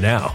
now.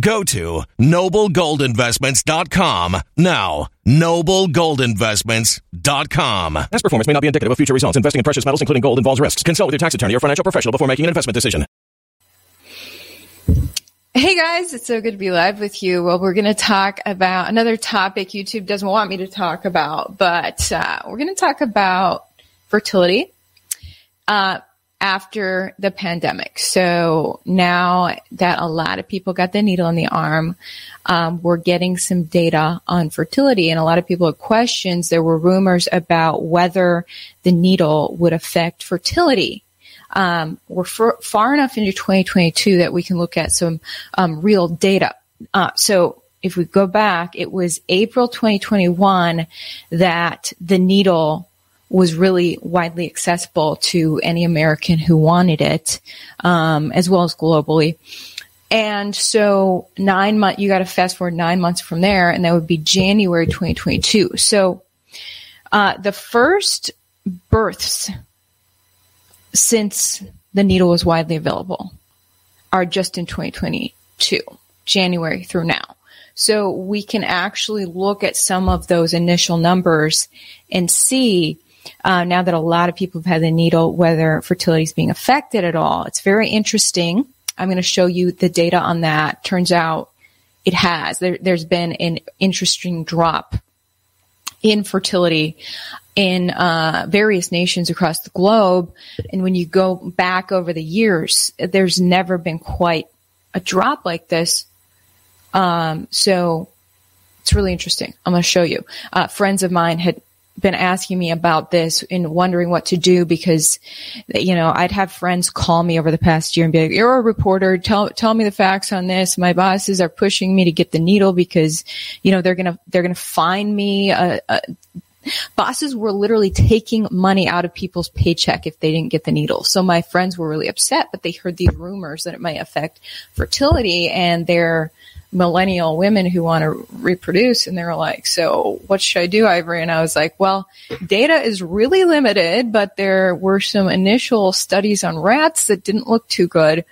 Go to noblegoldinvestments.com now. Noblegoldinvestments.com. Past performance may not be indicative of future results. Investing in precious metals, including gold, involves risks. Consult with your tax attorney or financial professional before making an investment decision. Hey guys, it's so good to be live with you. Well, we're going to talk about another topic YouTube doesn't want me to talk about, but uh, we're going to talk about fertility. Uh, after the pandemic. So now that a lot of people got the needle in the arm, um, we're getting some data on fertility. And a lot of people had questions. There were rumors about whether the needle would affect fertility. Um, we're far enough into 2022 that we can look at some um, real data. Uh, so if we go back, it was April 2021 that the needle was really widely accessible to any American who wanted it, um, as well as globally. And so nine months, you got to fast forward nine months from there, and that would be January 2022. So, uh, the first births since the needle was widely available are just in 2022, January through now. So we can actually look at some of those initial numbers and see uh, now that a lot of people have had the needle whether fertility is being affected at all. It's very interesting. I'm going to show you the data on that. Turns out it has. There, has been an interesting drop in fertility in uh, various nations across the globe. And when you go back over the years, there's never been quite a drop like this. Um, so it's really interesting. I'm going to show you. Uh, friends of mine had been asking me about this and wondering what to do because, you know, I'd have friends call me over the past year and be like, you're a reporter. Tell, tell me the facts on this. My bosses are pushing me to get the needle because, you know, they're going to, they're going to find me a, a bosses were literally taking money out of people's paycheck if they didn't get the needle. So my friends were really upset, but they heard these rumors that it might affect fertility and they're millennial women who want to reproduce and they're like, so what should I do, Ivory? And I was like, well, data is really limited, but there were some initial studies on rats that didn't look too good.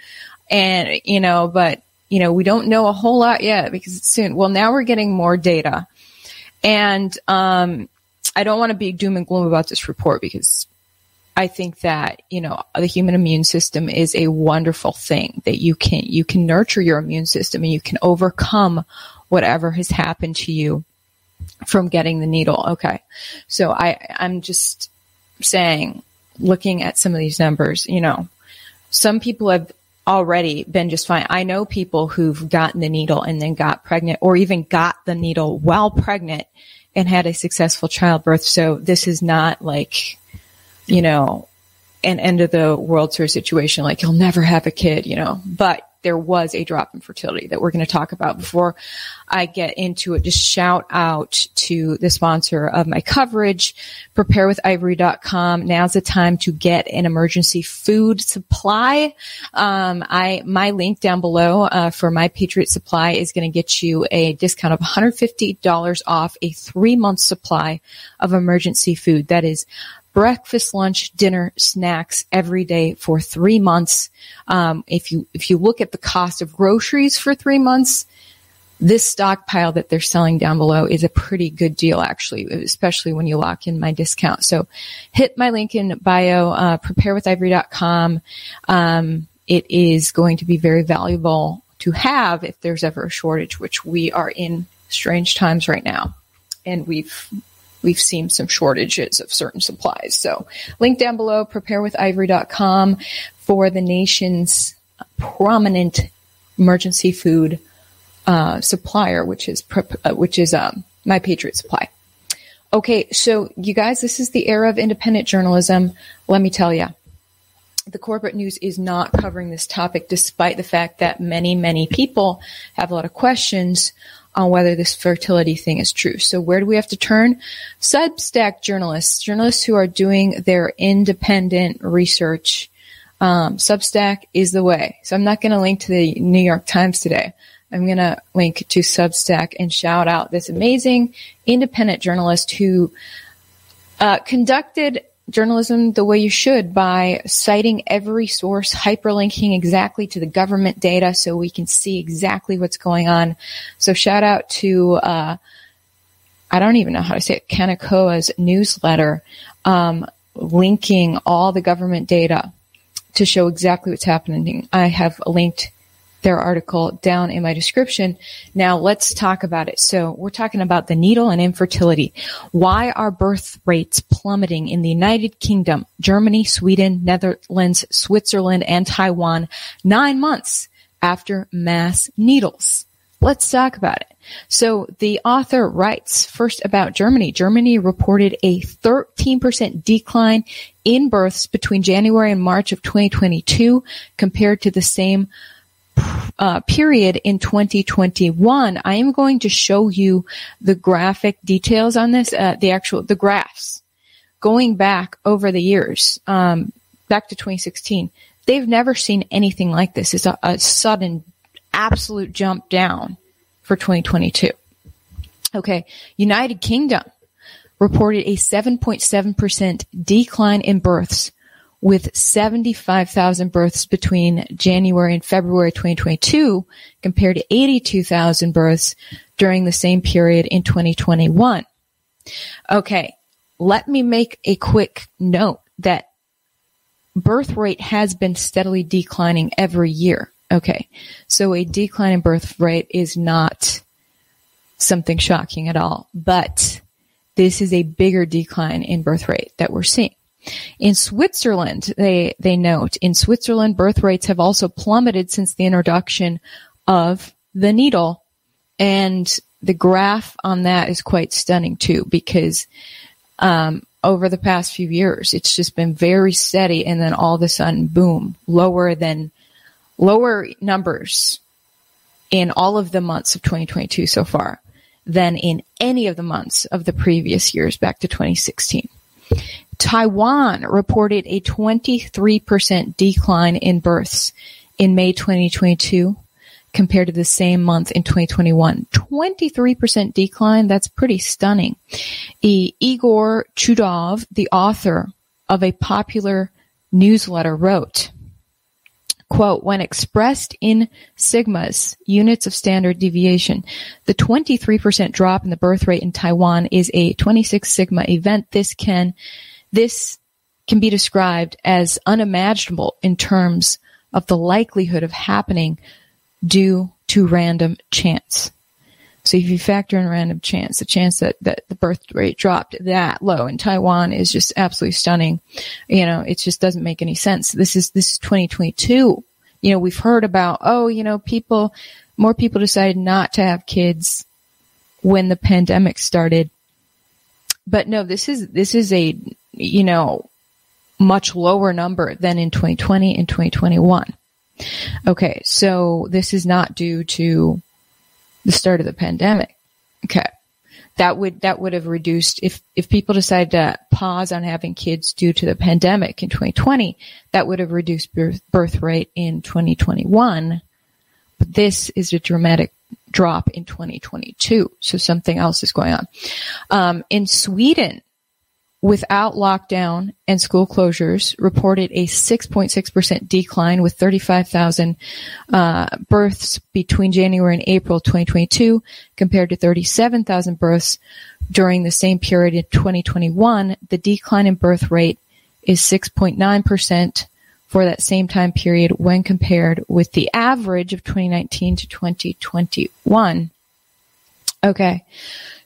And, you know, but, you know, we don't know a whole lot yet because it's soon. Well, now we're getting more data. And, um, I don't want to be doom and gloom about this report because I think that, you know, the human immune system is a wonderful thing that you can, you can nurture your immune system and you can overcome whatever has happened to you from getting the needle. Okay. So I, I'm just saying, looking at some of these numbers, you know, some people have already been just fine. I know people who've gotten the needle and then got pregnant or even got the needle while pregnant and had a successful childbirth. So this is not like, you know, an end of the world sort of situation, like you'll never have a kid, you know, but there was a drop in fertility that we're going to talk about before I get into it. Just shout out to the sponsor of my coverage, preparewithivory.com. Now's the time to get an emergency food supply. Um, I, my link down below, uh, for my Patriot supply is going to get you a discount of $150 off a three month supply of emergency food. That is breakfast, lunch, dinner, snacks every day for three months. Um, if you if you look at the cost of groceries for three months, this stockpile that they're selling down below is a pretty good deal, actually, especially when you lock in my discount. So hit my link in bio, uh, preparewithivory.com. Um, it is going to be very valuable to have if there's ever a shortage, which we are in strange times right now. And we've we've seen some shortages of certain supplies. So link down below, preparewithivory.com for the nation's prominent emergency food uh, supplier, which is uh, which is um, My Patriot Supply. Okay, so you guys, this is the era of independent journalism. Let me tell you, the corporate news is not covering this topic, despite the fact that many, many people have a lot of questions on whether this fertility thing is true. So where do we have to turn? Substack journalists, journalists who are doing their independent research. Um, Substack is the way. So I'm not going to link to the New York Times today. I'm going to link to Substack and shout out this amazing independent journalist who uh, conducted journalism the way you should by citing every source, hyperlinking exactly to the government data so we can see exactly what's going on. So shout out to, uh, I don't even know how to say it, Kanekoa's newsletter, um, linking all the government data to show exactly what's happening. I have linked their article down in my description. Now let's talk about it. So we're talking about the needle and infertility. Why are birth rates plummeting in the United Kingdom, Germany, Sweden, Netherlands, Switzerland, and Taiwan nine months after mass needles? Let's talk about it. So the author writes first about Germany. Germany reported a 13% decline in births between January and March of 2022 compared to the same uh, period in 2021, I am going to show you the graphic details on this, uh, the actual, the graphs going back over the years, um, back to 2016. They've never seen anything like this. It's a, a sudden, absolute jump down for 2022. Okay. United Kingdom reported a 7.7% decline in births with 75,000 births between January and February 2022 compared to 82,000 births during the same period in 2021. Okay, let me make a quick note that birth rate has been steadily declining every year. Okay, so a decline in birth rate is not something shocking at all, but this is a bigger decline in birth rate that we're seeing. In Switzerland, they, they note, in Switzerland, birth rates have also plummeted since the introduction of the needle. And the graph on that is quite stunning too, because, um, over the past few years, it's just been very steady and then all of a sudden, boom, lower than, lower numbers in all of the months of 2022 so far than in any of the months of the previous years back to 2016. Taiwan reported a 23% decline in births in May 2022 compared to the same month in 2021. 23% decline, that's pretty stunning. E- Igor Chudov, the author of a popular newsletter, wrote, quote, when expressed in sigmas, units of standard deviation, the 23% drop in the birth rate in Taiwan is a 26 sigma event. This can this can be described as unimaginable in terms of the likelihood of happening due to random chance. So if you factor in random chance, the chance that, that the birth rate dropped that low in Taiwan is just absolutely stunning. You know, it just doesn't make any sense. This is, this is 2022. You know, we've heard about, oh, you know, people, more people decided not to have kids when the pandemic started. But no, this is, this is a you know, much lower number than in 2020 and 2021. Okay, so this is not due to the start of the pandemic. Okay. That would, that would have reduced, if, if people decided to pause on having kids due to the pandemic in 2020, that would have reduced birth, birth rate in 2021. But this is a dramatic drop in 2022. So something else is going on. Um, in Sweden, without lockdown and school closures reported a 6.6% decline with 35,000 uh, births between January and April 2022 compared to 37,000 births during the same period in 2021. The decline in birth rate is 6.9% for that same time period when compared with the average of 2019 to 2021. Okay.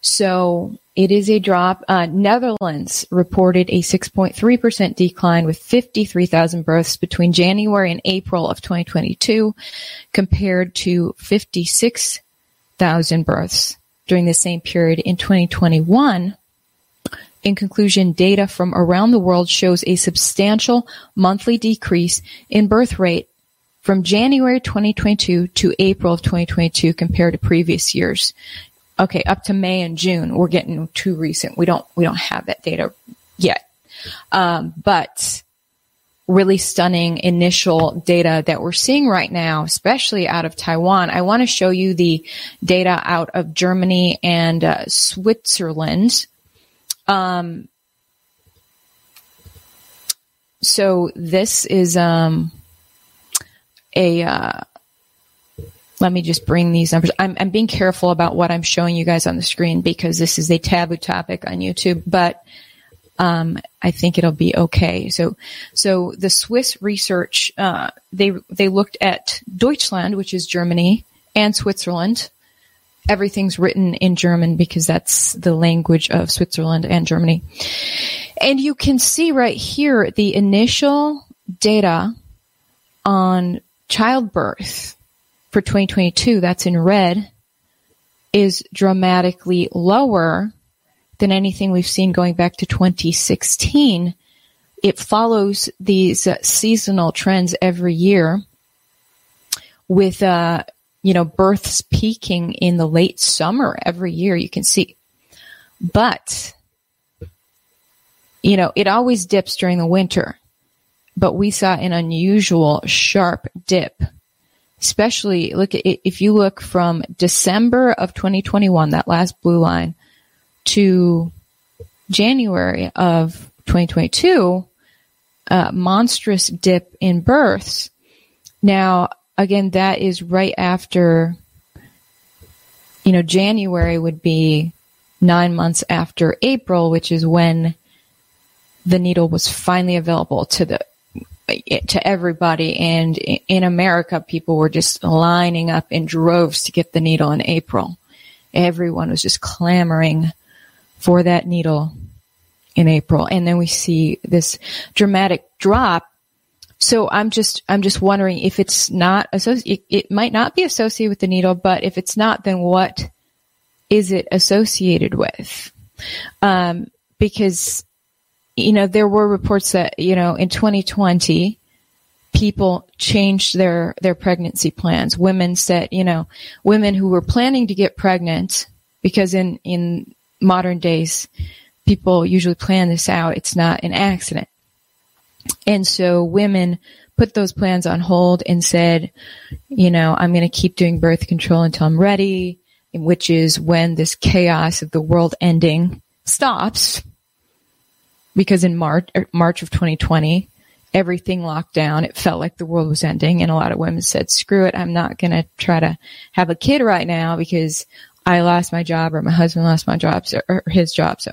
So it is a drop. Uh, Netherlands reported a 6.3% decline with 53,000 births between January and April of 2022 compared to 56,000 births during the same period in 2021. In conclusion, data from around the world shows a substantial monthly decrease in birth rate from January 2022 to April of 2022 compared to previous years okay, up to May and June, we're getting too recent. We don't, we don't have that data yet. Um, but really stunning initial data that we're seeing right now, especially out of Taiwan. I want to show you the data out of Germany and uh, Switzerland. Um, so this is um, a uh, let me just bring these numbers. I'm, I'm being careful about what I'm showing you guys on the screen because this is a taboo topic on YouTube, but um, I think it'll be okay. So, so the Swiss research, uh, they they looked at Deutschland, which is Germany, and Switzerland. Everything's written in German because that's the language of Switzerland and Germany. And you can see right here the initial data on childbirth for 2022, that's in red, is dramatically lower than anything we've seen going back to 2016. It follows these uh, seasonal trends every year with, uh, you know, births peaking in the late summer every year, you can see. But, you know, it always dips during the winter, but we saw an unusual sharp dip especially look if you look from December of 2021, that last blue line, to January of 2022, uh, monstrous dip in births. Now, again, that is right after, you know, January would be nine months after April, which is when the needle was finally available to the to everybody. And in America, people were just lining up in droves to get the needle in April. Everyone was just clamoring for that needle in April. And then we see this dramatic drop. So I'm just, I'm just wondering if it's not associated, it, it might not be associated with the needle, but if it's not, then what is it associated with? Um, because, you know, there were reports that, you know, in 2020, people changed their, their pregnancy plans. Women said, you know, women who were planning to get pregnant because in, in modern days, people usually plan this out. It's not an accident. And so women put those plans on hold and said, you know, I'm going to keep doing birth control until I'm ready, which is when this chaos of the world ending stops. Because in March, er, March of 2020, everything locked down. It felt like the world was ending and a lot of women said, screw it. I'm not going to try to have a kid right now because I lost my job or my husband lost my job or, his job. So,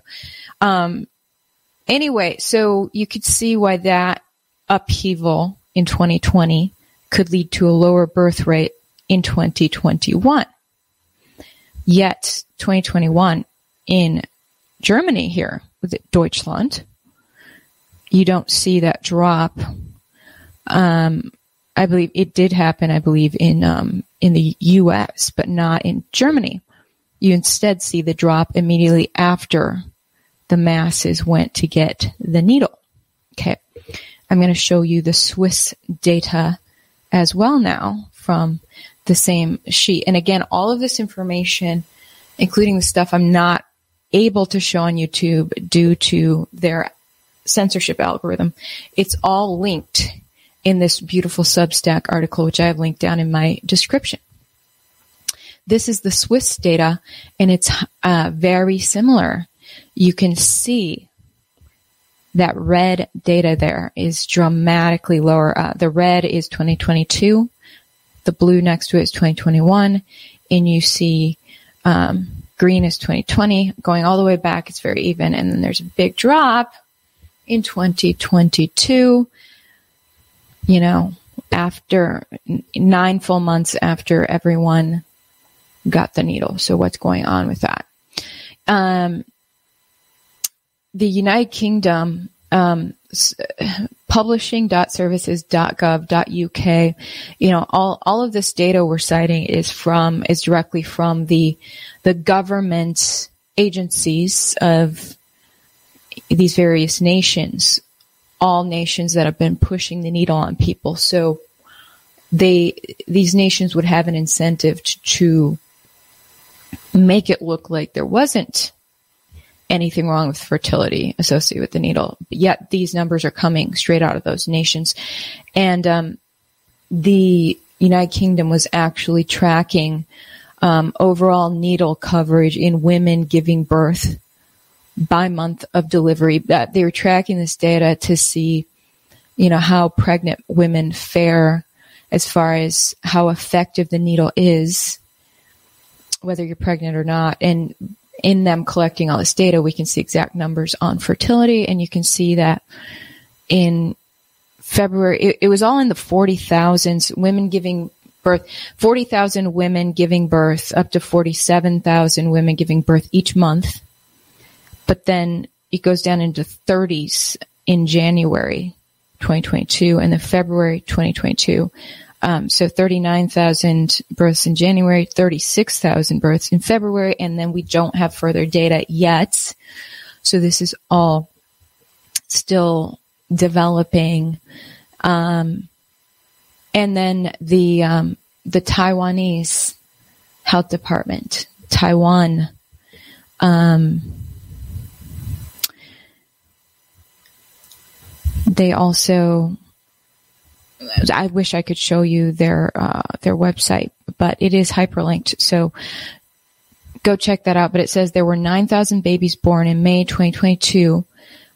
um, anyway, so you could see why that upheaval in 2020 could lead to a lower birth rate in 2021. Yet 2021 in Germany here with it Deutschland, you don't see that drop. Um, I believe it did happen. I believe in um, in the U.S., but not in Germany. You instead see the drop immediately after the masses went to get the needle. Okay. I'm going to show you the Swiss data as well now from the same sheet. And again, all of this information, including the stuff I'm not able to show on YouTube due to their censorship algorithm, it's all linked in this beautiful Substack article, which I have linked down in my description. This is the Swiss data, and it's uh, very similar. You can see that red data there is dramatically lower. Uh, the red is 2022, the blue next to it is 2021, and you see um, green is 2020 going all the way back. It's very even, and then there's a big drop in 2022. You know, after nine full months after everyone got the needle. So what's going on with that? Um, the United Kingdom um, publishing.services.gov.uk you know all all of this data we're citing is from is directly from the the government agencies of these various nations all nations that have been pushing the needle on people so they these nations would have an incentive to, to make it look like there wasn't anything wrong with fertility associated with the needle. Yet these numbers are coming straight out of those nations. And um, the United Kingdom was actually tracking um, overall needle coverage in women giving birth by month of delivery. That they were tracking this data to see, you know, how pregnant women fare as far as how effective the needle is whether you're pregnant or not. And in them collecting all this data, we can see exact numbers on fertility. And you can see that in February, it, it was all in the 40,000s, women giving birth, 40,000 women giving birth, up to 47,000 women giving birth each month. But then it goes down into 30s in January 2022 and then February 2022. Um, so 39,000 births in January, 36,000 births in February, and then we don't have further data yet. So this is all still developing. Um, and then the um, the Taiwanese health department, Taiwan, um, they also I wish I could show you their uh, their website, but it is hyperlinked. So go check that out. But it says there were 9,000 babies born in May 2022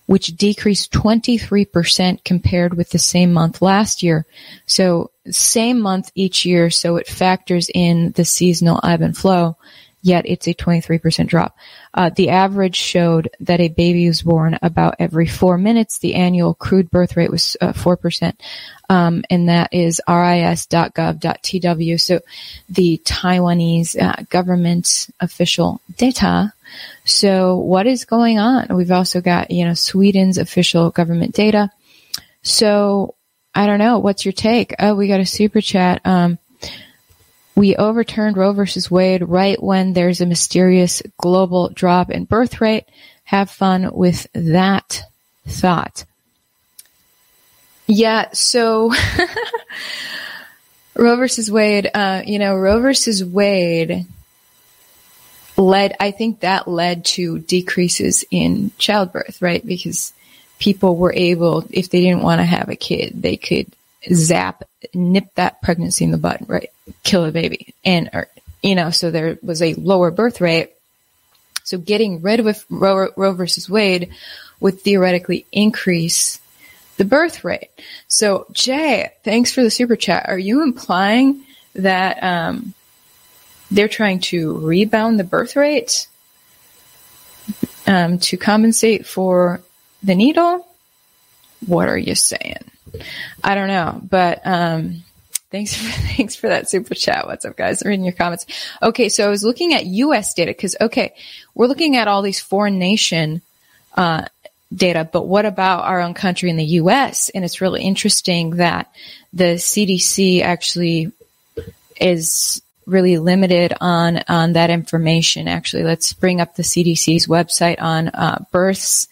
which decreased 23% compared with the same month last year. So same month each year, so it factors in the seasonal ebb and flow, yet it's a 23% drop. Uh, the average showed that a baby was born about every four minutes. The annual crude birth rate was uh, 4%, um, and that is ris.gov.tw. So the Taiwanese uh, government official data so what is going on? We've also got, you know, Sweden's official government data. So I don't know. What's your take? Oh, we got a super chat. Um, we overturned Roe versus Wade right when there's a mysterious global drop in birth rate. Have fun with that thought. Yeah, so Roe versus Wade, uh, you know, Roe versus Wade led, I think that led to decreases in childbirth, right? Because people were able, if they didn't want to have a kid, they could zap, nip that pregnancy in the bud, right? Kill a baby. And, or, you know, so there was a lower birth rate. So getting rid of Roe, Roe versus Wade would theoretically increase the birth rate. So Jay, thanks for the super chat. Are you implying that, um, they're trying to rebound the birth rate um, to compensate for the needle. What are you saying? I don't know, but um, thanks for thanks for that super chat. What's up, guys? I'm reading your comments. Okay, so I was looking at U.S. data because okay, we're looking at all these foreign nation uh, data, but what about our own country in the U.S.? And it's really interesting that the CDC actually is really limited on on that information. Actually, let's bring up the CDC's website on uh, births,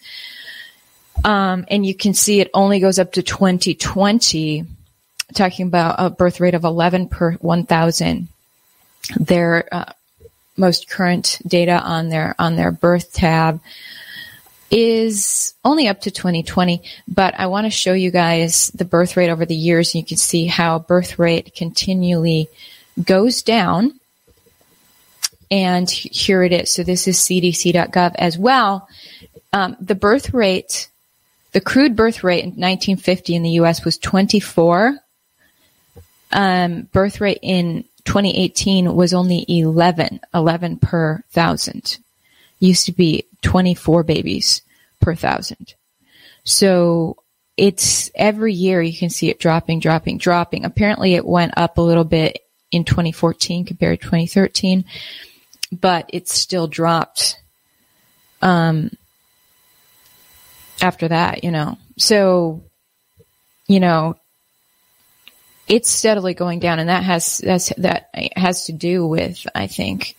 um, and you can see it only goes up to 2020, talking about a birth rate of 11 per 1,000. Their uh, most current data on their on their birth tab is only up to 2020, but I want to show you guys the birth rate over the years. You can see how birth rate continually goes down. And here it is. So this is cdc.gov as well. Um, the birth rate, the crude birth rate in 1950 in the U.S. was 24. Um, birth rate in 2018 was only 11, 11 per thousand. Used to be 24 babies per thousand. So it's every year you can see it dropping, dropping, dropping. Apparently it went up a little bit in 2014 compared to 2013, but it's still dropped um, after that, you know. So, you know, it's steadily going down, and that has that's that has to do with, I think,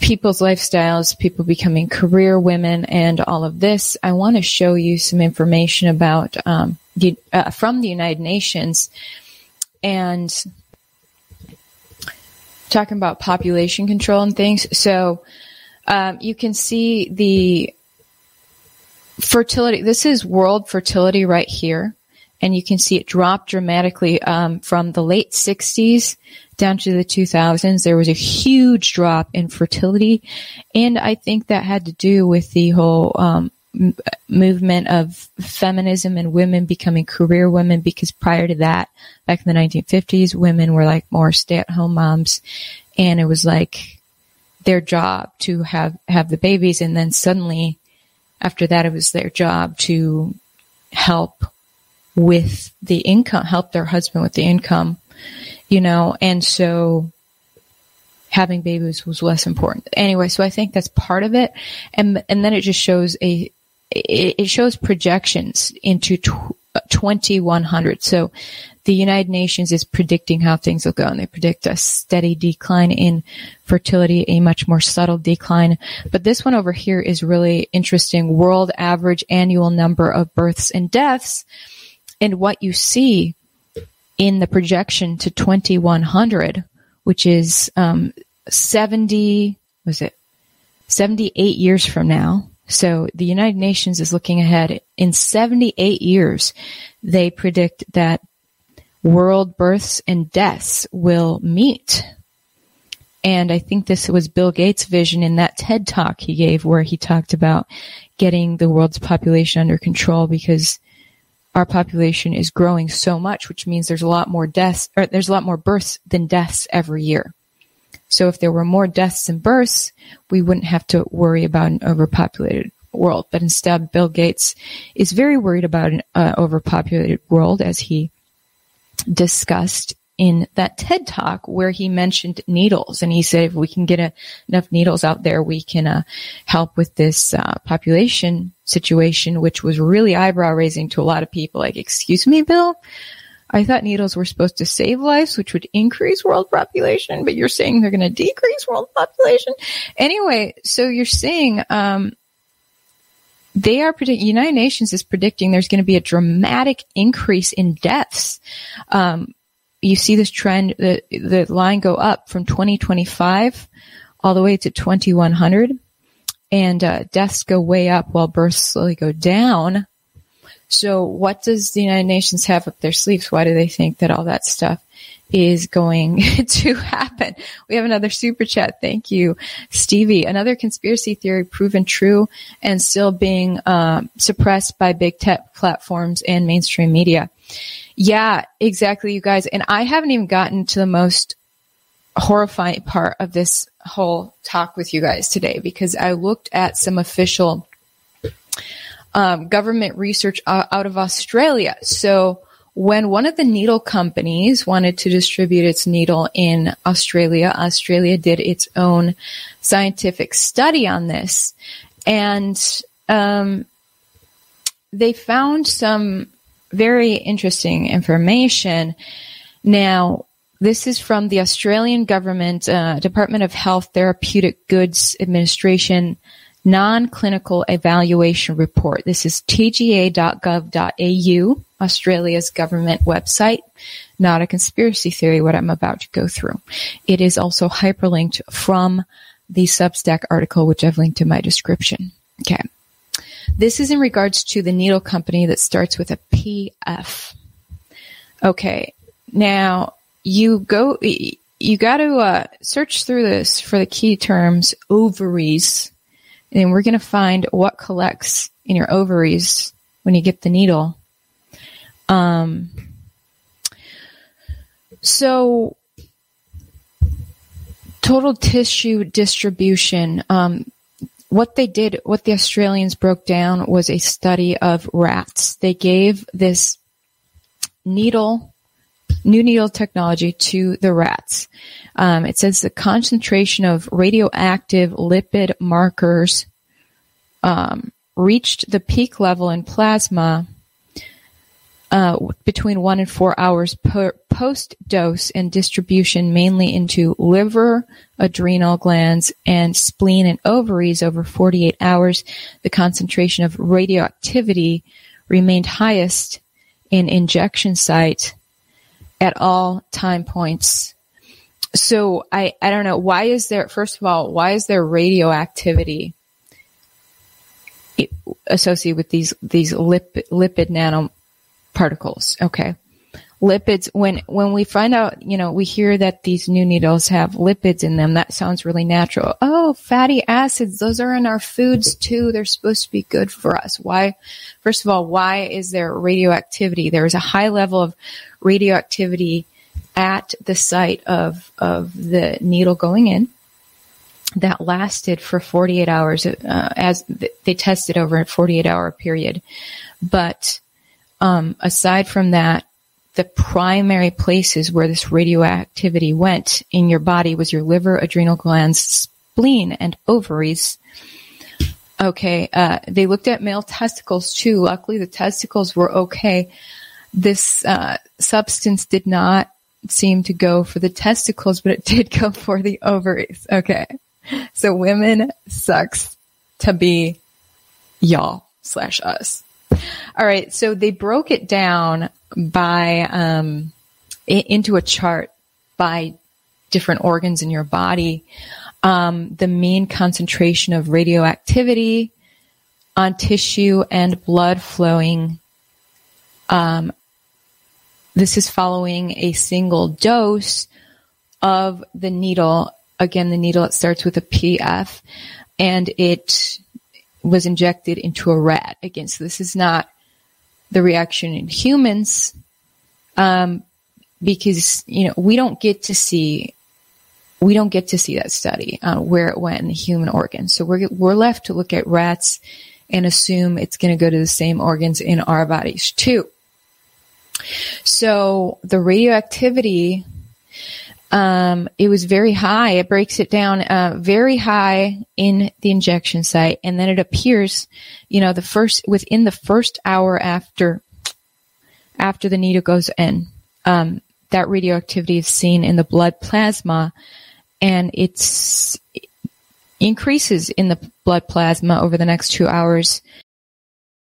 people's lifestyles, people becoming career women, and all of this. I want to show you some information about um, the, uh, from the United Nations, and talking about population control and things. So um, you can see the fertility. This is world fertility right here. And you can see it drop dramatically um, from the late 60s down to the 2000s. There was a huge drop in fertility. And I think that had to do with the whole um, movement of feminism and women becoming career women because prior to that, back in the 1950s, women were like more stay at home moms and it was like their job to have, have the babies. And then suddenly after that, it was their job to help with the income, help their husband with the income, you know, and so having babies was less important. Anyway, so I think that's part of it. And, and then it just shows a, it, shows projections into 2100. Uh, so the United Nations is predicting how things will go and they predict a steady decline in fertility, a much more subtle decline. But this one over here is really interesting. World average annual number of births and deaths. And what you see in the projection to 2100, which is, um, 70, was it 78 years from now? So the United Nations is looking ahead. In 78 years, they predict that world births and deaths will meet. And I think this was Bill Gates' vision in that TED talk he gave where he talked about getting the world's population under control because our population is growing so much, which means there's a lot more deaths, or there's a lot more births than deaths every year. So if there were more deaths than births, we wouldn't have to worry about an overpopulated world. But instead, Bill Gates is very worried about an uh, overpopulated world, as he discussed in that TED talk where he mentioned needles. And he said, if we can get a, enough needles out there, we can uh, help with this uh, population situation, which was really eyebrow raising to a lot of people. Like, excuse me, Bill? I thought needles were supposed to save lives, which would increase world population, but you're saying they're going to decrease world population. Anyway, so you're saying, um, they are predicting, United Nations is predicting there's going to be a dramatic increase in deaths. Um, you see this trend, the, the line go up from 2025 all the way to 2100 and uh, deaths go way up while births slowly go down. So what does the United Nations have up their sleeves? Why do they think that all that stuff is going to happen? We have another super chat. Thank you, Stevie. Another conspiracy theory proven true and still being uh, suppressed by big tech platforms and mainstream media. Yeah, exactly, you guys. And I haven't even gotten to the most horrifying part of this whole talk with you guys today because I looked at some official um, government research out of Australia. So when one of the needle companies wanted to distribute its needle in Australia, Australia did its own scientific study on this, and um, they found some very interesting information. Now, this is from the Australian government uh, Department of Health Therapeutic Goods Administration non-clinical evaluation report. This is tga.gov.au, Australia's government website. Not a conspiracy theory, what I'm about to go through. It is also hyperlinked from the Substack article, which I've linked in my description. Okay. This is in regards to the needle company that starts with a PF. Okay. Now, you go, you got to uh, search through this for the key terms ovaries and we're going to find what collects in your ovaries when you get the needle. Um, so total tissue distribution. Um, what they did, what the Australians broke down was a study of rats. They gave this needle, new needle technology to the rats. Um, it says the concentration of radioactive lipid markers um, reached the peak level in plasma uh, between one and four hours post dose and distribution mainly into liver, adrenal glands, and spleen and ovaries over 48 hours. The concentration of radioactivity remained highest in injection site at all time points so I, I don't know. Why is there, first of all, why is there radioactivity associated with these, these lipid, lipid nanoparticles? Okay. Lipids, when, when we find out, you know, we hear that these new needles have lipids in them, that sounds really natural. Oh, fatty acids, those are in our foods too. They're supposed to be good for us. Why? First of all, why is there radioactivity? There is a high level of radioactivity at the site of, of the needle going in that lasted for 48 hours uh, as they tested over a 48 hour period. But um, aside from that, the primary places where this radioactivity went in your body was your liver, adrenal glands, spleen, and ovaries. Okay, uh, they looked at male testicles too. Luckily, the testicles were okay. This uh, substance did not seem to go for the testicles, but it did go for the ovaries. Okay. So women sucks to be y'all slash us. All right. So they broke it down by, um, into a chart by different organs in your body. Um, the mean concentration of radioactivity on tissue and blood flowing um, this is following a single dose of the needle again, the needle, it starts with a PF and it was injected into a rat. Again, so this is not the reaction in humans, um, because, you know, we don't get to see, we don't get to see that study, uh, where it went in the human organs. So we're, we're left to look at rats and assume it's going to go to the same organs in our bodies too. So the radioactivity um, it was very high. It breaks it down uh, very high in the injection site, and then it appears, you know, the first within the first hour after after the needle goes in, um, that radioactivity is seen in the blood plasma, and it's it increases in the blood plasma over the next two hours.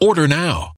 Order now.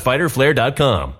www.fighterflare.com.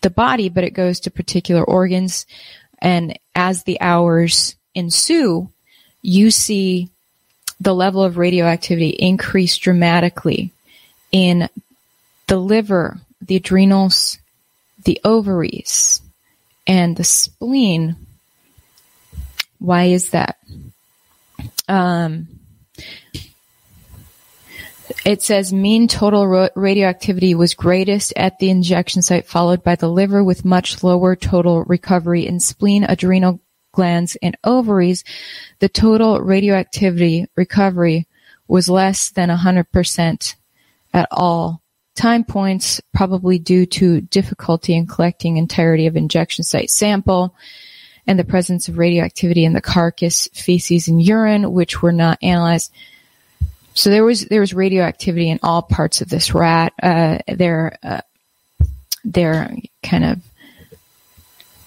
the body, but it goes to particular organs. And as the hours ensue, you see the level of radioactivity increase dramatically in the liver, the adrenals, the ovaries, and the spleen. Why is that? Um, it says mean total radioactivity was greatest at the injection site, followed by the liver with much lower total recovery in spleen, adrenal glands, and ovaries. The total radioactivity recovery was less than 100% at all time points, probably due to difficulty in collecting entirety of injection site sample and the presence of radioactivity in the carcass, feces, and urine, which were not analyzed. So there was there was radioactivity in all parts of this rat. Uh, there uh, they're kind of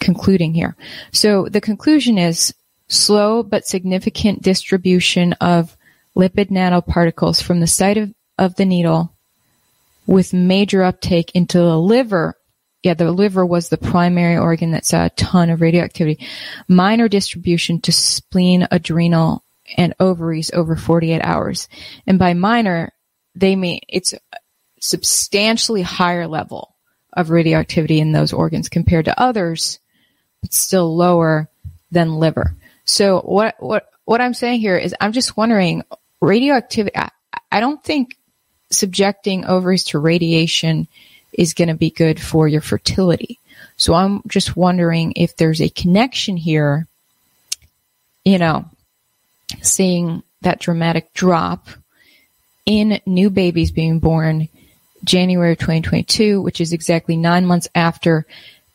concluding here. So the conclusion is slow but significant distribution of lipid nanoparticles from the site of, of the needle with major uptake into the liver. Yeah, the liver was the primary organ that saw a ton of radioactivity. Minor distribution to spleen, adrenal, and ovaries over 48 hours. And by minor, they mean it's substantially higher level of radioactivity in those organs compared to others, but still lower than liver. So what what what I'm saying here is I'm just wondering radioactivity. I, I don't think subjecting ovaries to radiation is going to be good for your fertility. So I'm just wondering if there's a connection here. You know, seeing that dramatic drop in new babies being born January 2022, which is exactly nine months after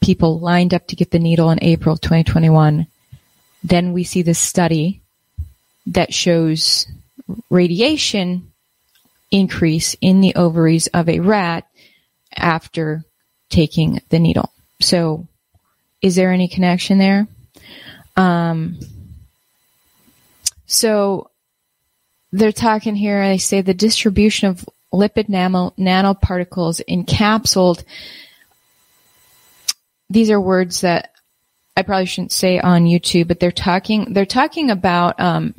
people lined up to get the needle in April of 2021. Then we see this study that shows radiation increase in the ovaries of a rat after taking the needle. So, is there any connection there? Um, so, they're talking here, they say the distribution of lipid nano, nanoparticles encapsulated. These are words that I probably shouldn't say on YouTube, but they're talking, they're talking about, um,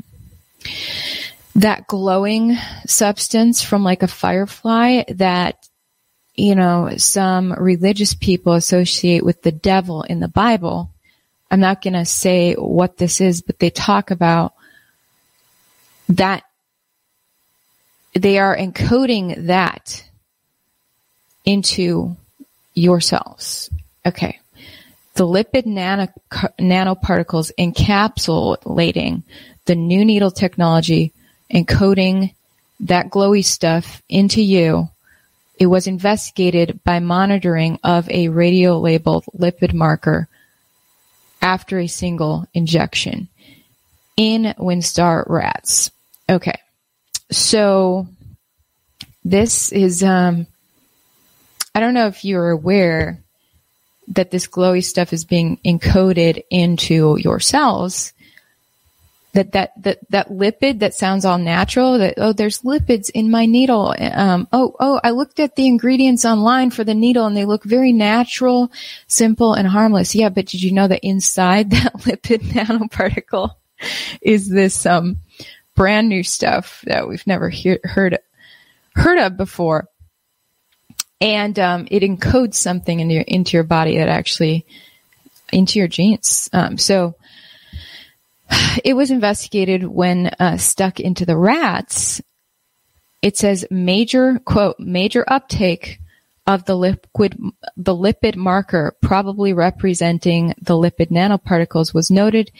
that glowing substance from like a firefly that, you know, some religious people associate with the devil in the Bible. I'm not going to say what this is, but they talk about that they are encoding that into yourselves. Okay. The lipid nano, nanoparticles encapsulating the new needle technology, encoding that glowy stuff into you. It was investigated by monitoring of a radio labeled lipid marker after a single injection in Wistar rats. Okay. So this is, um, I don't know if you're aware that this glowy stuff is being encoded into your cells. That, that, that, that lipid that sounds all natural, that, oh, there's lipids in my needle. Um, oh, oh, I looked at the ingredients online for the needle and they look very natural, simple, and harmless. Yeah, but did you know that inside that lipid nanoparticle is this, um, brand new stuff that we've never hear, heard heard of before, and um, it encodes something in your, into your body that actually into your genes. Um, so it was investigated when uh, stuck into the rats. It says major quote major uptake of the liquid the lipid marker probably representing the lipid nanoparticles was noted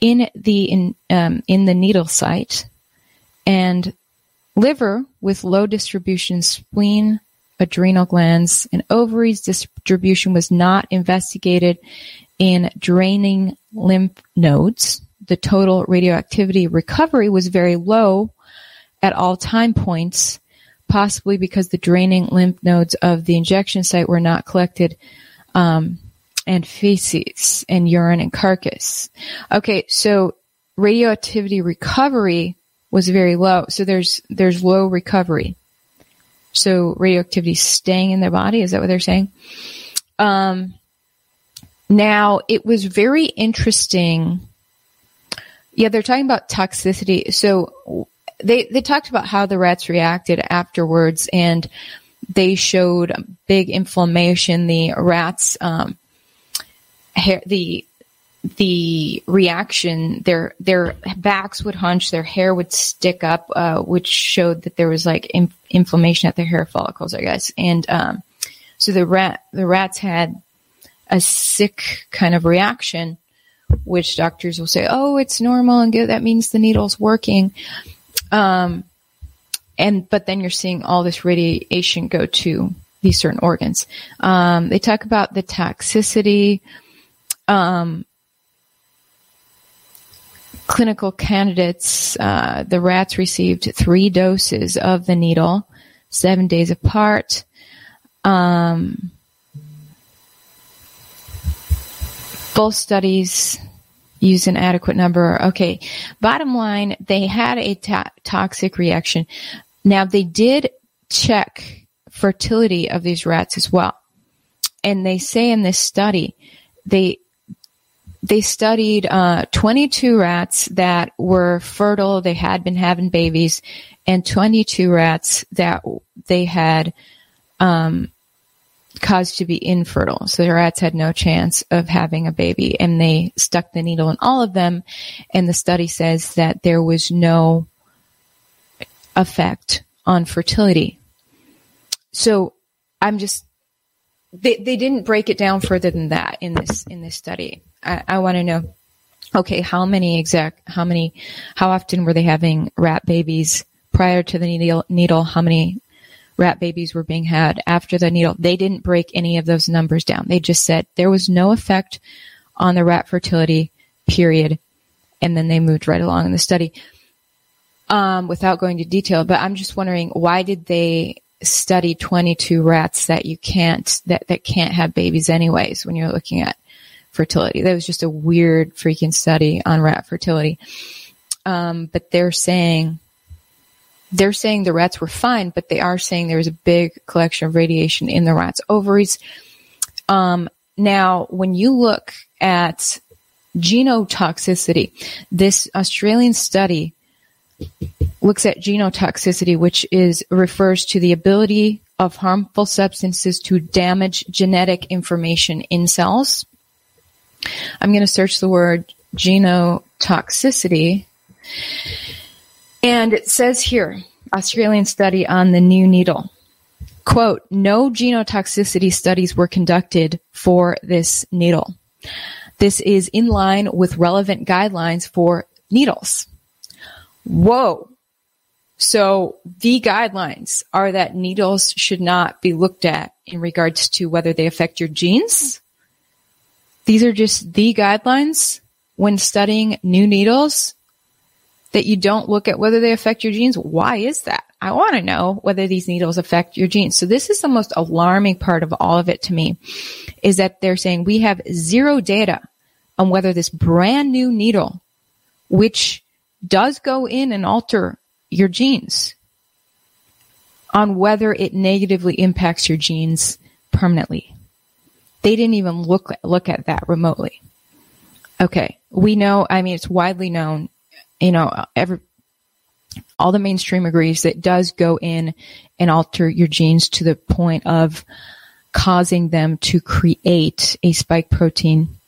in the in, um, in the needle site, and liver with low distribution spleen, adrenal glands, and ovaries distribution was not investigated in draining lymph nodes. The total radioactivity recovery was very low at all time points, possibly because the draining lymph nodes of the injection site were not collected um, and feces and urine and carcass. Okay, so radioactivity recovery was very low. So there's there's low recovery. So radioactivity staying in their body. Is that what they're saying? Um, now it was very interesting. Yeah, they're talking about toxicity. So they they talked about how the rats reacted afterwards, and they showed big inflammation. The rats um, the the reaction, their their backs would hunch, their hair would stick up, uh, which showed that there was like in, inflammation at their hair follicles, I guess. And um, so the rat the rats had a sick kind of reaction, which doctors will say, "Oh, it's normal, and good, that means the needle's working." Um, and but then you're seeing all this radiation go to these certain organs. Um, they talk about the toxicity um, clinical candidates, uh, the rats received three doses of the needle, seven days apart. Um, both studies use an adequate number. Okay. Bottom line, they had a to- toxic reaction. Now they did check fertility of these rats as well. And they say in this study, they they studied uh, 22 rats that were fertile. They had been having babies, and 22 rats that they had um, caused to be infertile. So the rats had no chance of having a baby, and they stuck the needle in all of them. And the study says that there was no effect on fertility. So I'm just they they didn't break it down further than that in this in this study. I, I want to know, okay, how many exact, how many, how often were they having rat babies prior to the needle? Needle, how many rat babies were being had after the needle? They didn't break any of those numbers down. They just said there was no effect on the rat fertility period, and then they moved right along in the study. Um, without going to detail, but I'm just wondering why did they study 22 rats that you can't that that can't have babies anyways when you're looking at fertility. That was just a weird freaking study on rat fertility. Um, but they're saying they're saying the rats were fine, but they are saying there was a big collection of radiation in the rats' ovaries. Um, now, when you look at genotoxicity, this Australian study looks at genotoxicity, which is refers to the ability of harmful substances to damage genetic information in cells. I'm going to search the word genotoxicity. And it says here, Australian study on the new needle. Quote, no genotoxicity studies were conducted for this needle. This is in line with relevant guidelines for needles. Whoa. So the guidelines are that needles should not be looked at in regards to whether they affect your genes these are just the guidelines when studying new needles that you don't look at whether they affect your genes. Why is that? I want to know whether these needles affect your genes. So this is the most alarming part of all of it to me is that they're saying we have zero data on whether this brand new needle, which does go in and alter your genes, on whether it negatively impacts your genes permanently. They didn't even look look at that remotely. Okay, we know. I mean, it's widely known. You know, every all the mainstream agrees that does go in and alter your genes to the point of causing them to create a spike protein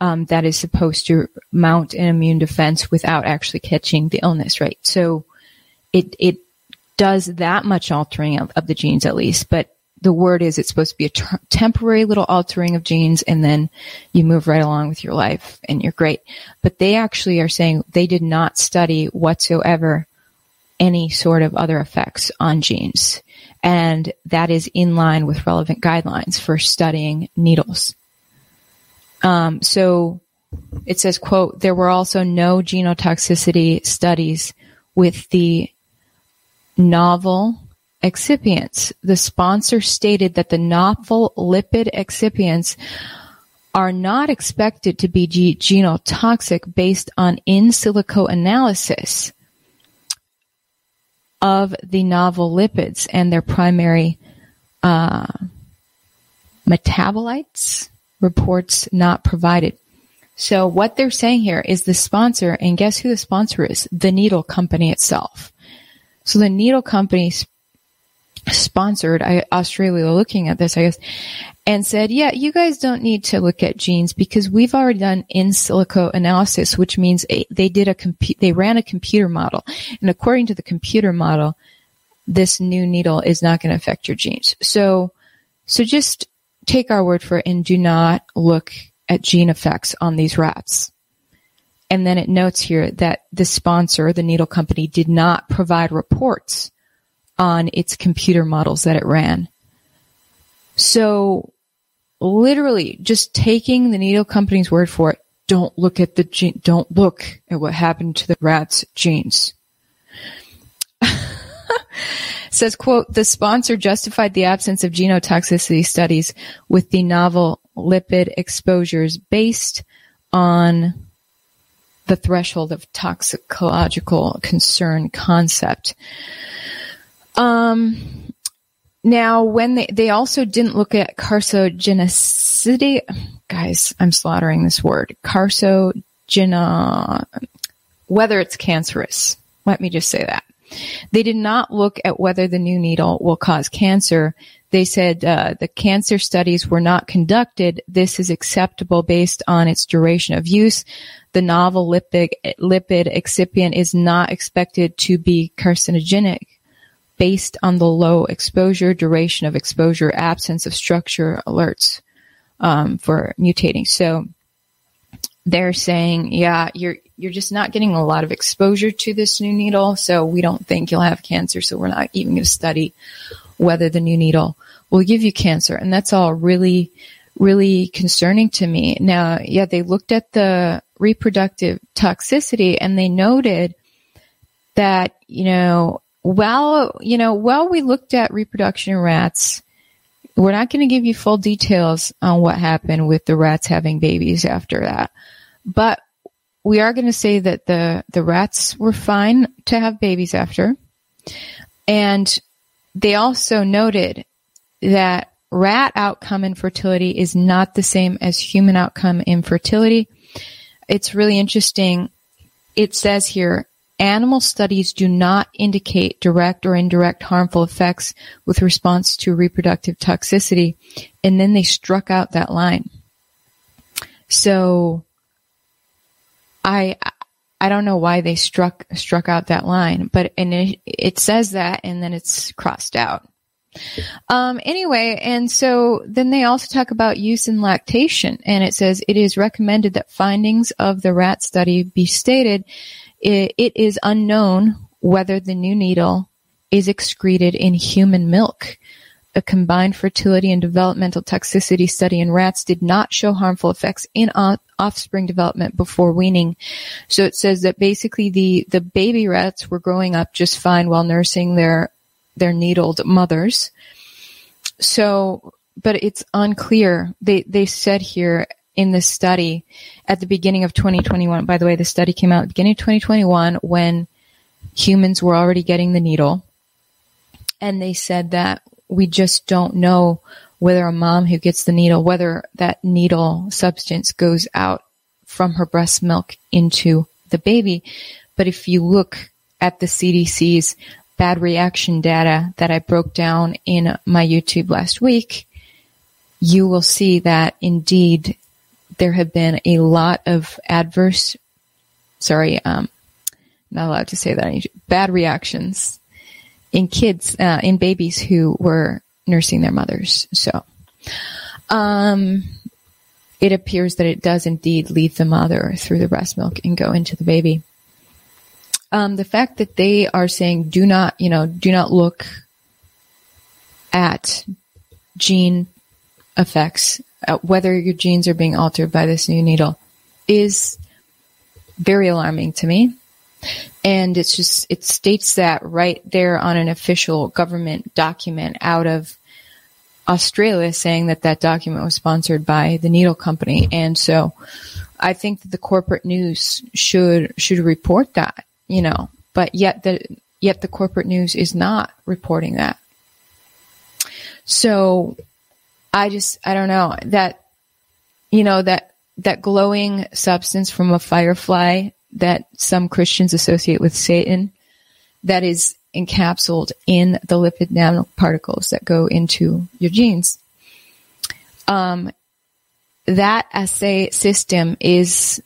um, that is supposed to mount an immune defense without actually catching the illness, right? So it it does that much altering of, of the genes at least, but the word is it's supposed to be a ter- temporary little altering of genes and then you move right along with your life and you're great. But they actually are saying they did not study whatsoever any sort of other effects on genes. And that is in line with relevant guidelines for studying needles. Um, so it says, quote, there were also no genotoxicity studies with the novel excipients. The sponsor stated that the novel lipid excipients are not expected to be genotoxic based on in silico analysis of the novel lipids and their primary uh, metabolites. Reports not provided. So what they're saying here is the sponsor, and guess who the sponsor is? The needle company itself. So the needle company sponsored I, Australia looking at this, I guess, and said, yeah, you guys don't need to look at genes because we've already done in silico analysis, which means a, they did a they ran a computer model. And according to the computer model, this new needle is not going to affect your genes. So, so just take our word for it and do not look at gene effects on these rats. And then it notes here that the sponsor, the needle company, did not provide reports on its computer models that it ran. So literally just taking the needle company's word for it, don't look at the gene, don't look at what happened to the rat's genes. Says, quote, the sponsor justified the absence of genotoxicity studies with the novel lipid exposures based on the threshold of toxicological concern concept. Um, now, when they, they also didn't look at carcinogenicity, guys, I'm slaughtering this word, carcinogena, whether it's cancerous. Let me just say that. They did not look at whether the new needle will cause cancer. They said uh, the cancer studies were not conducted. This is acceptable based on its duration of use. The novel lipid, lipid excipient is not expected to be carcinogenic based on the low exposure, duration of exposure, absence of structure alerts um, for mutating. So they're saying, yeah, you're you're just not getting a lot of exposure to this new needle, so we don't think you'll have cancer. So we're not even going to study whether the new needle will give you cancer, and that's all really, really concerning to me. Now, yeah, they looked at the reproductive toxicity and they noted that you know, well, you know, while we looked at reproduction rats. We're not going to give you full details on what happened with the rats having babies after that. But we are going to say that the, the rats were fine to have babies after. And they also noted that rat outcome in fertility is not the same as human outcome in fertility. It's really interesting. It says here, animal studies do not indicate direct or indirect harmful effects with response to reproductive toxicity. And then they struck out that line. So I I don't know why they struck struck out that line, but and it, it says that, and then it's crossed out. Um, anyway, and so then they also talk about use in lactation, and it says it is recommended that findings of the rat study be stated. it, it is unknown whether the new needle is excreted in human milk a combined fertility and developmental toxicity study in rats did not show harmful effects in offspring development before weaning. So it says that basically the, the baby rats were growing up just fine while nursing their, their needled mothers. So, but it's unclear. They, they said here in this study at the beginning of 2021, by the way, the study came out at the beginning of 2021 when humans were already getting the needle. And they said that we just don't know whether a mom who gets the needle, whether that needle substance goes out from her breast milk into the baby. But if you look at the CDC's bad reaction data that I broke down in my YouTube last week, you will see that indeed there have been a lot of adverse, sorry, um, not allowed to say that, bad reactions in kids, uh, in babies who were nursing their mothers. So, um, it appears that it does indeed leave the mother through the breast milk and go into the baby. Um, the fact that they are saying do not, you know, do not look at gene effects, uh, whether your genes are being altered by this new needle is very alarming to me. And it's just, it states that right there on an official government document out of Australia saying that that document was sponsored by the needle company. And so I think that the corporate news should, should report that, you know, but yet the, yet the corporate news is not reporting that. So I just, I don't know that, you know, that, that glowing substance from a firefly that some Christians associate with Satan that is encapsulated in the lipid nanoparticles that go into your genes. Um, that assay system is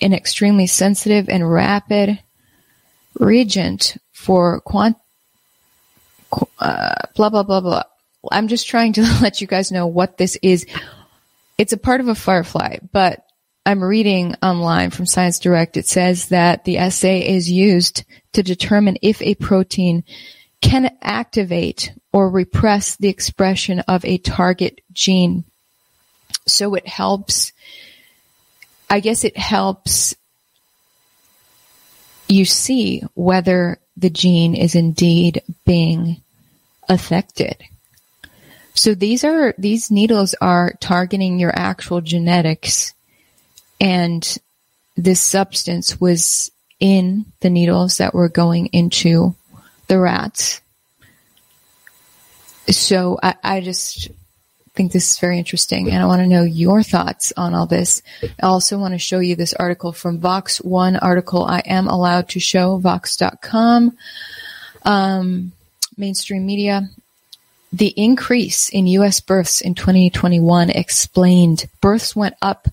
an extremely sensitive and rapid reagent for quant, uh, blah, blah, blah, blah. I'm just trying to let you guys know what this is. It's a part of a firefly, but I'm reading online from Science Direct. It says that the assay is used to determine if a protein can activate or repress the expression of a target gene. So it helps, I guess it helps you see whether the gene is indeed being affected. So these are these needles are targeting your actual genetics, and this substance was in the needles that were going into the rats. So I, I just think this is very interesting and I want to know your thoughts on all this. I also want to show you this article from Vox, one article I am allowed to show, vox.com, um, mainstream media. The increase in U.S. births in 2021 explained births went up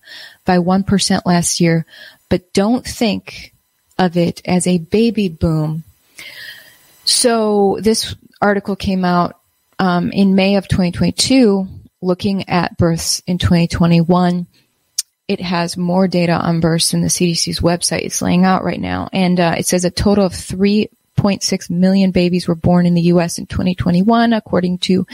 by 1% last year, but don't think of it as a baby boom. So this article came out um, in May of 2022, looking at births in 2021. It has more data on births than the CDC's website is laying out right now, and uh, it says a total of 3.6 million babies were born in the U.S. in 2021, according to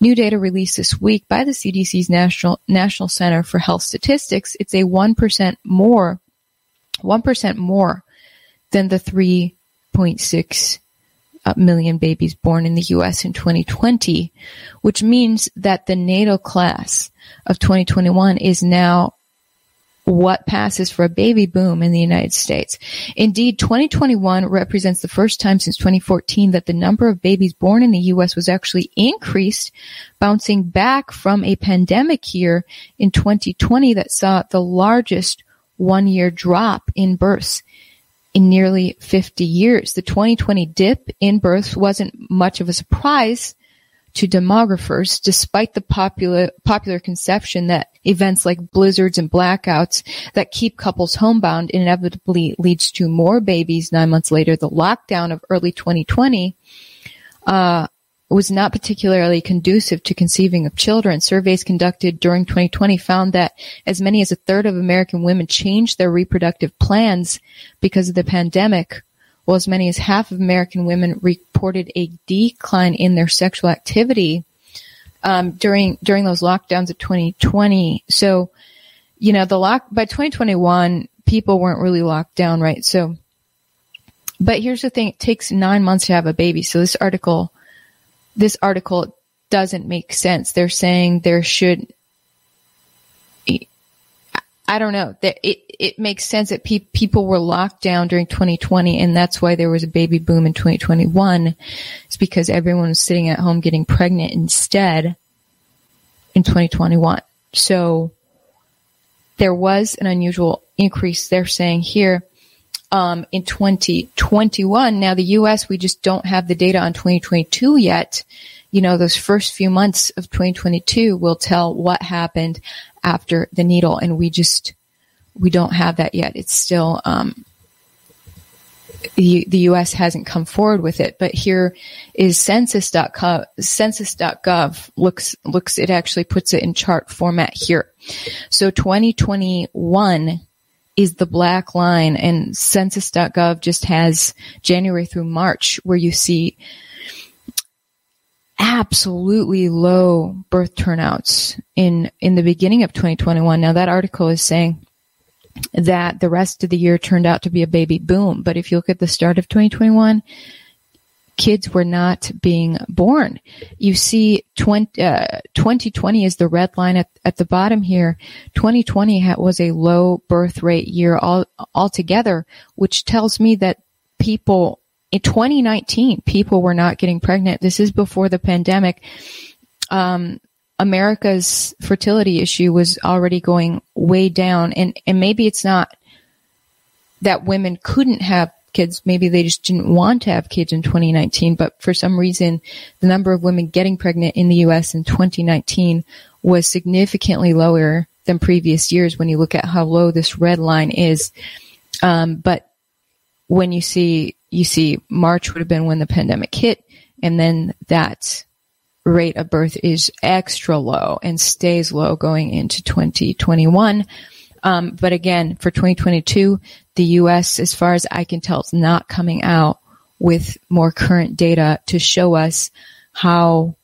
new data released this week by the CDC's National National Center for Health Statistics. It's a one percent more, one percent more than the 3.6 uh, million babies born in the U.S. in 2020, which means that the natal class of 2021 is now what passes for a baby boom in the United States. Indeed, 2021 represents the first time since 2014 that the number of babies born in the U.S. was actually increased, bouncing back from a pandemic year in 2020 that saw the largest one year drop in births in nearly 50 years. The 2020 dip in births wasn't much of a surprise to demographers, despite the popular, popular conception that events like blizzards and blackouts that keep couples homebound inevitably leads to more babies nine months later. The lockdown of early 2020, uh, was not particularly conducive to conceiving of children. Surveys conducted during 2020 found that as many as a third of American women changed their reproductive plans because of the pandemic, while as many as half of American women reported a decline in their sexual activity um, during during those lockdowns of 2020. So, you know, the lock by 2021, people weren't really locked down, right? So, but here's the thing: it takes nine months to have a baby. So this article this article doesn't make sense. They're saying there should, I don't know that it, it makes sense that pe- people were locked down during 2020 and that's why there was a baby boom in 2021. It's because everyone was sitting at home getting pregnant instead in 2021. So there was an unusual increase they're saying here um, in 2021. Now the U.S. we just don't have the data on 2022 yet. You know, those first few months of 2022 will tell what happened after the needle, and we just we don't have that yet. It's still um, the, the U.S. hasn't come forward with it, but here is census.gov, census.gov looks, looks, it actually puts it in chart format here. So 2021 is the black line and census.gov just has January through March where you see absolutely low birth turnouts in in the beginning of 2021. Now that article is saying that the rest of the year turned out to be a baby boom, but if you look at the start of 2021, kids were not being born. You see 20, uh, 2020 is the red line at, at the bottom here. 2020 ha- was a low birth rate year all, altogether, which tells me that people in 2019, people were not getting pregnant. This is before the pandemic. Um, America's fertility issue was already going way down and, and maybe it's not that women couldn't have kids. Maybe they just didn't want to have kids in 2019, but for some reason, the number of women getting pregnant in the U.S. in 2019 was significantly lower than previous years when you look at how low this red line is. Um, but when you see, you see March would have been when the pandemic hit and then that rate of birth is extra low and stays low going into 2021. Um, but again, for 2022, the U.S., as far as I can tell, is not coming out with more current data to show us how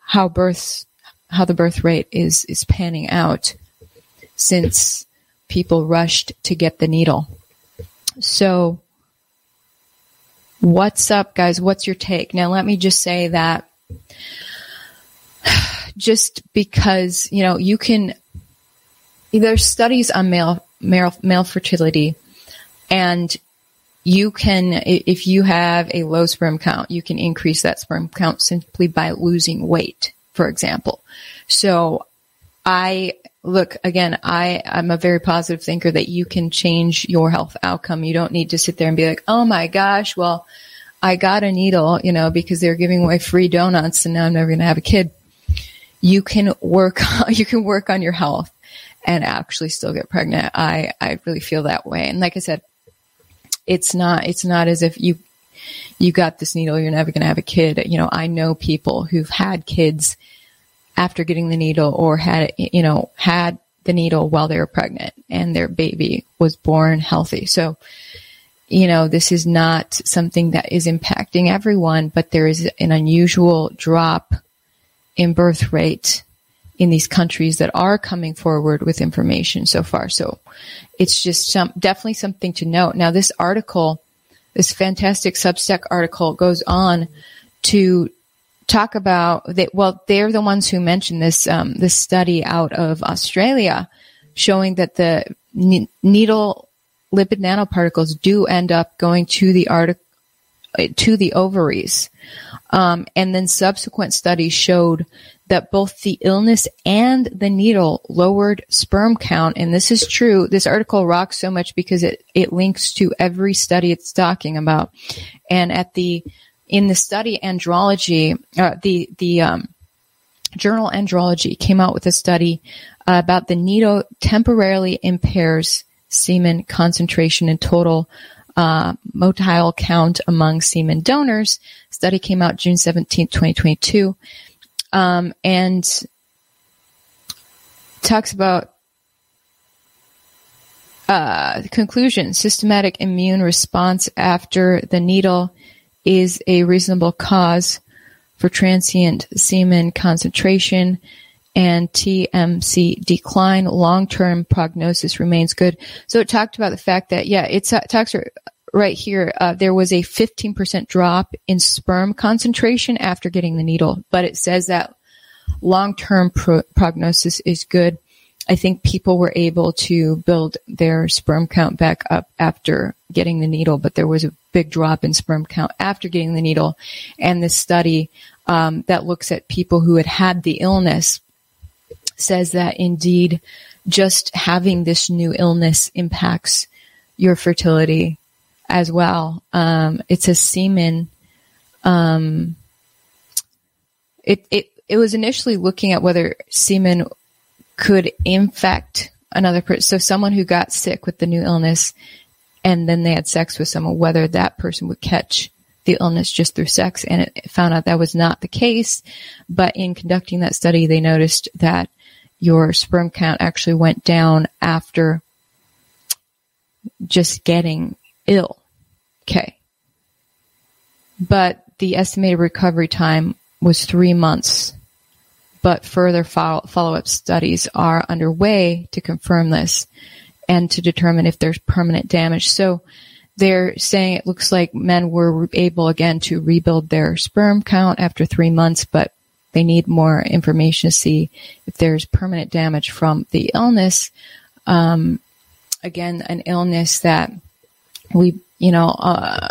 how births how the birth rate is is panning out since people rushed to get the needle. So, what's up, guys? What's your take? Now, let me just say that just because, you know, you can, there's studies on male, male, male fertility and you can, if you have a low sperm count, you can increase that sperm count simply by losing weight, for example. So I look again, I, I'm a very positive thinker that you can change your health outcome. You don't need to sit there and be like, oh my gosh, well, I got a needle, you know, because they're giving away free donuts and now I'm never going to have a kid. You can work, you can work on your health and actually still get pregnant. I, I really feel that way. And like I said, it's not, it's not as if you, you got this needle, you're never going to have a kid. You know, I know people who've had kids after getting the needle or had, you know, had the needle while they were pregnant and their baby was born healthy. So, you know, this is not something that is impacting everyone, but there is an unusual drop in birth rate in these countries that are coming forward with information so far. So it's just some, definitely something to note. Now, this article, this fantastic Substack article goes on to talk about that. Well, they're the ones who mentioned this, um, this study out of Australia showing that the needle lipid nanoparticles do end up going to the article to the ovaries. Um, and then subsequent studies showed that both the illness and the needle lowered sperm count. And this is true. This article rocks so much because it, it links to every study it's talking about. And at the, in the study andrology, uh, the, the, um, journal andrology came out with a study uh, about the needle temporarily impairs semen concentration and total uh, motile count among semen donors. Study came out June 17, 2022 um, and talks about uh, conclusion systematic immune response after the needle is a reasonable cause for transient semen concentration and TMC decline. Long-term prognosis remains good. So it talked about the fact that, yeah, it talks right here, uh, there was a 15% drop in sperm concentration after getting the needle, but it says that long-term pro- prognosis is good. I think people were able to build their sperm count back up after getting the needle, but there was a big drop in sperm count after getting the needle. And this study um, that looks at people who had had the illness says that indeed just having this new illness impacts your fertility as well. Um, it's a semen. Um, it it it was initially looking at whether semen could infect another person. So someone who got sick with the new illness, and then they had sex with someone, whether that person would catch the illness just through sex, and it found out that was not the case. But in conducting that study, they noticed that your sperm count actually went down after just getting ill. Okay. But the estimated recovery time was three months. But further follow up studies are underway to confirm this and to determine if there's permanent damage. So they're saying it looks like men were able again to rebuild their sperm count after three months, but they need more information to see if there's permanent damage from the illness. Um, again, an illness that we you know, uh,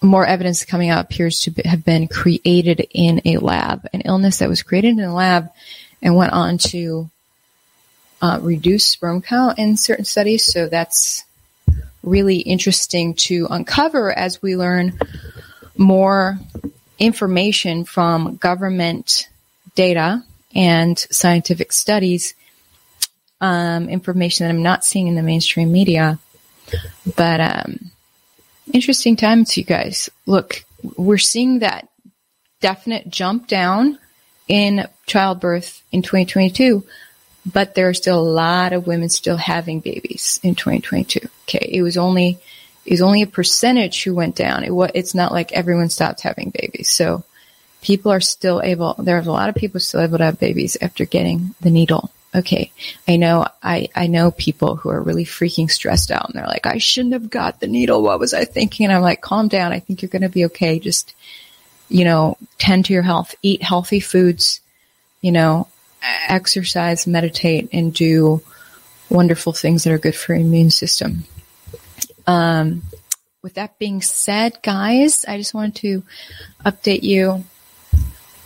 more evidence coming out appears to have been created in a lab, an illness that was created in a lab and went on to uh, reduce sperm count in certain studies. So that's really interesting to uncover as we learn more information from government data and scientific studies, um, information that I'm not seeing in the mainstream media. But um, interesting times, you guys. Look, we're seeing that definite jump down in childbirth in 2022, but there are still a lot of women still having babies in 2022. Okay. It was only, it was only a percentage who went down. It was, it's not like everyone stopped having babies. So people are still able, there's a lot of people still able to have babies after getting the needle okay, I know, I, I know people who are really freaking stressed out and they're like, I shouldn't have got the needle. What was I thinking? And I'm like, calm down. I think you're going to be okay. Just, you know, tend to your health, eat healthy foods, you know, exercise, meditate, and do wonderful things that are good for your immune system. Um, with that being said, guys, I just wanted to update you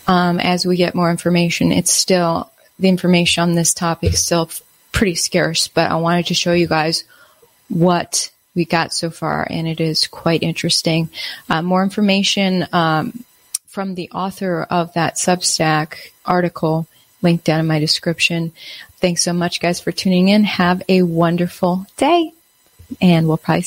um, as we get more information. It's still the information on this topic is still pretty scarce, but I wanted to show you guys what we got so far, and it is quite interesting. Uh, more information um, from the author of that Substack article linked down in my description. Thanks so much, guys, for tuning in. Have a wonderful day, and we'll probably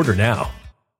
Order now.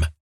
com.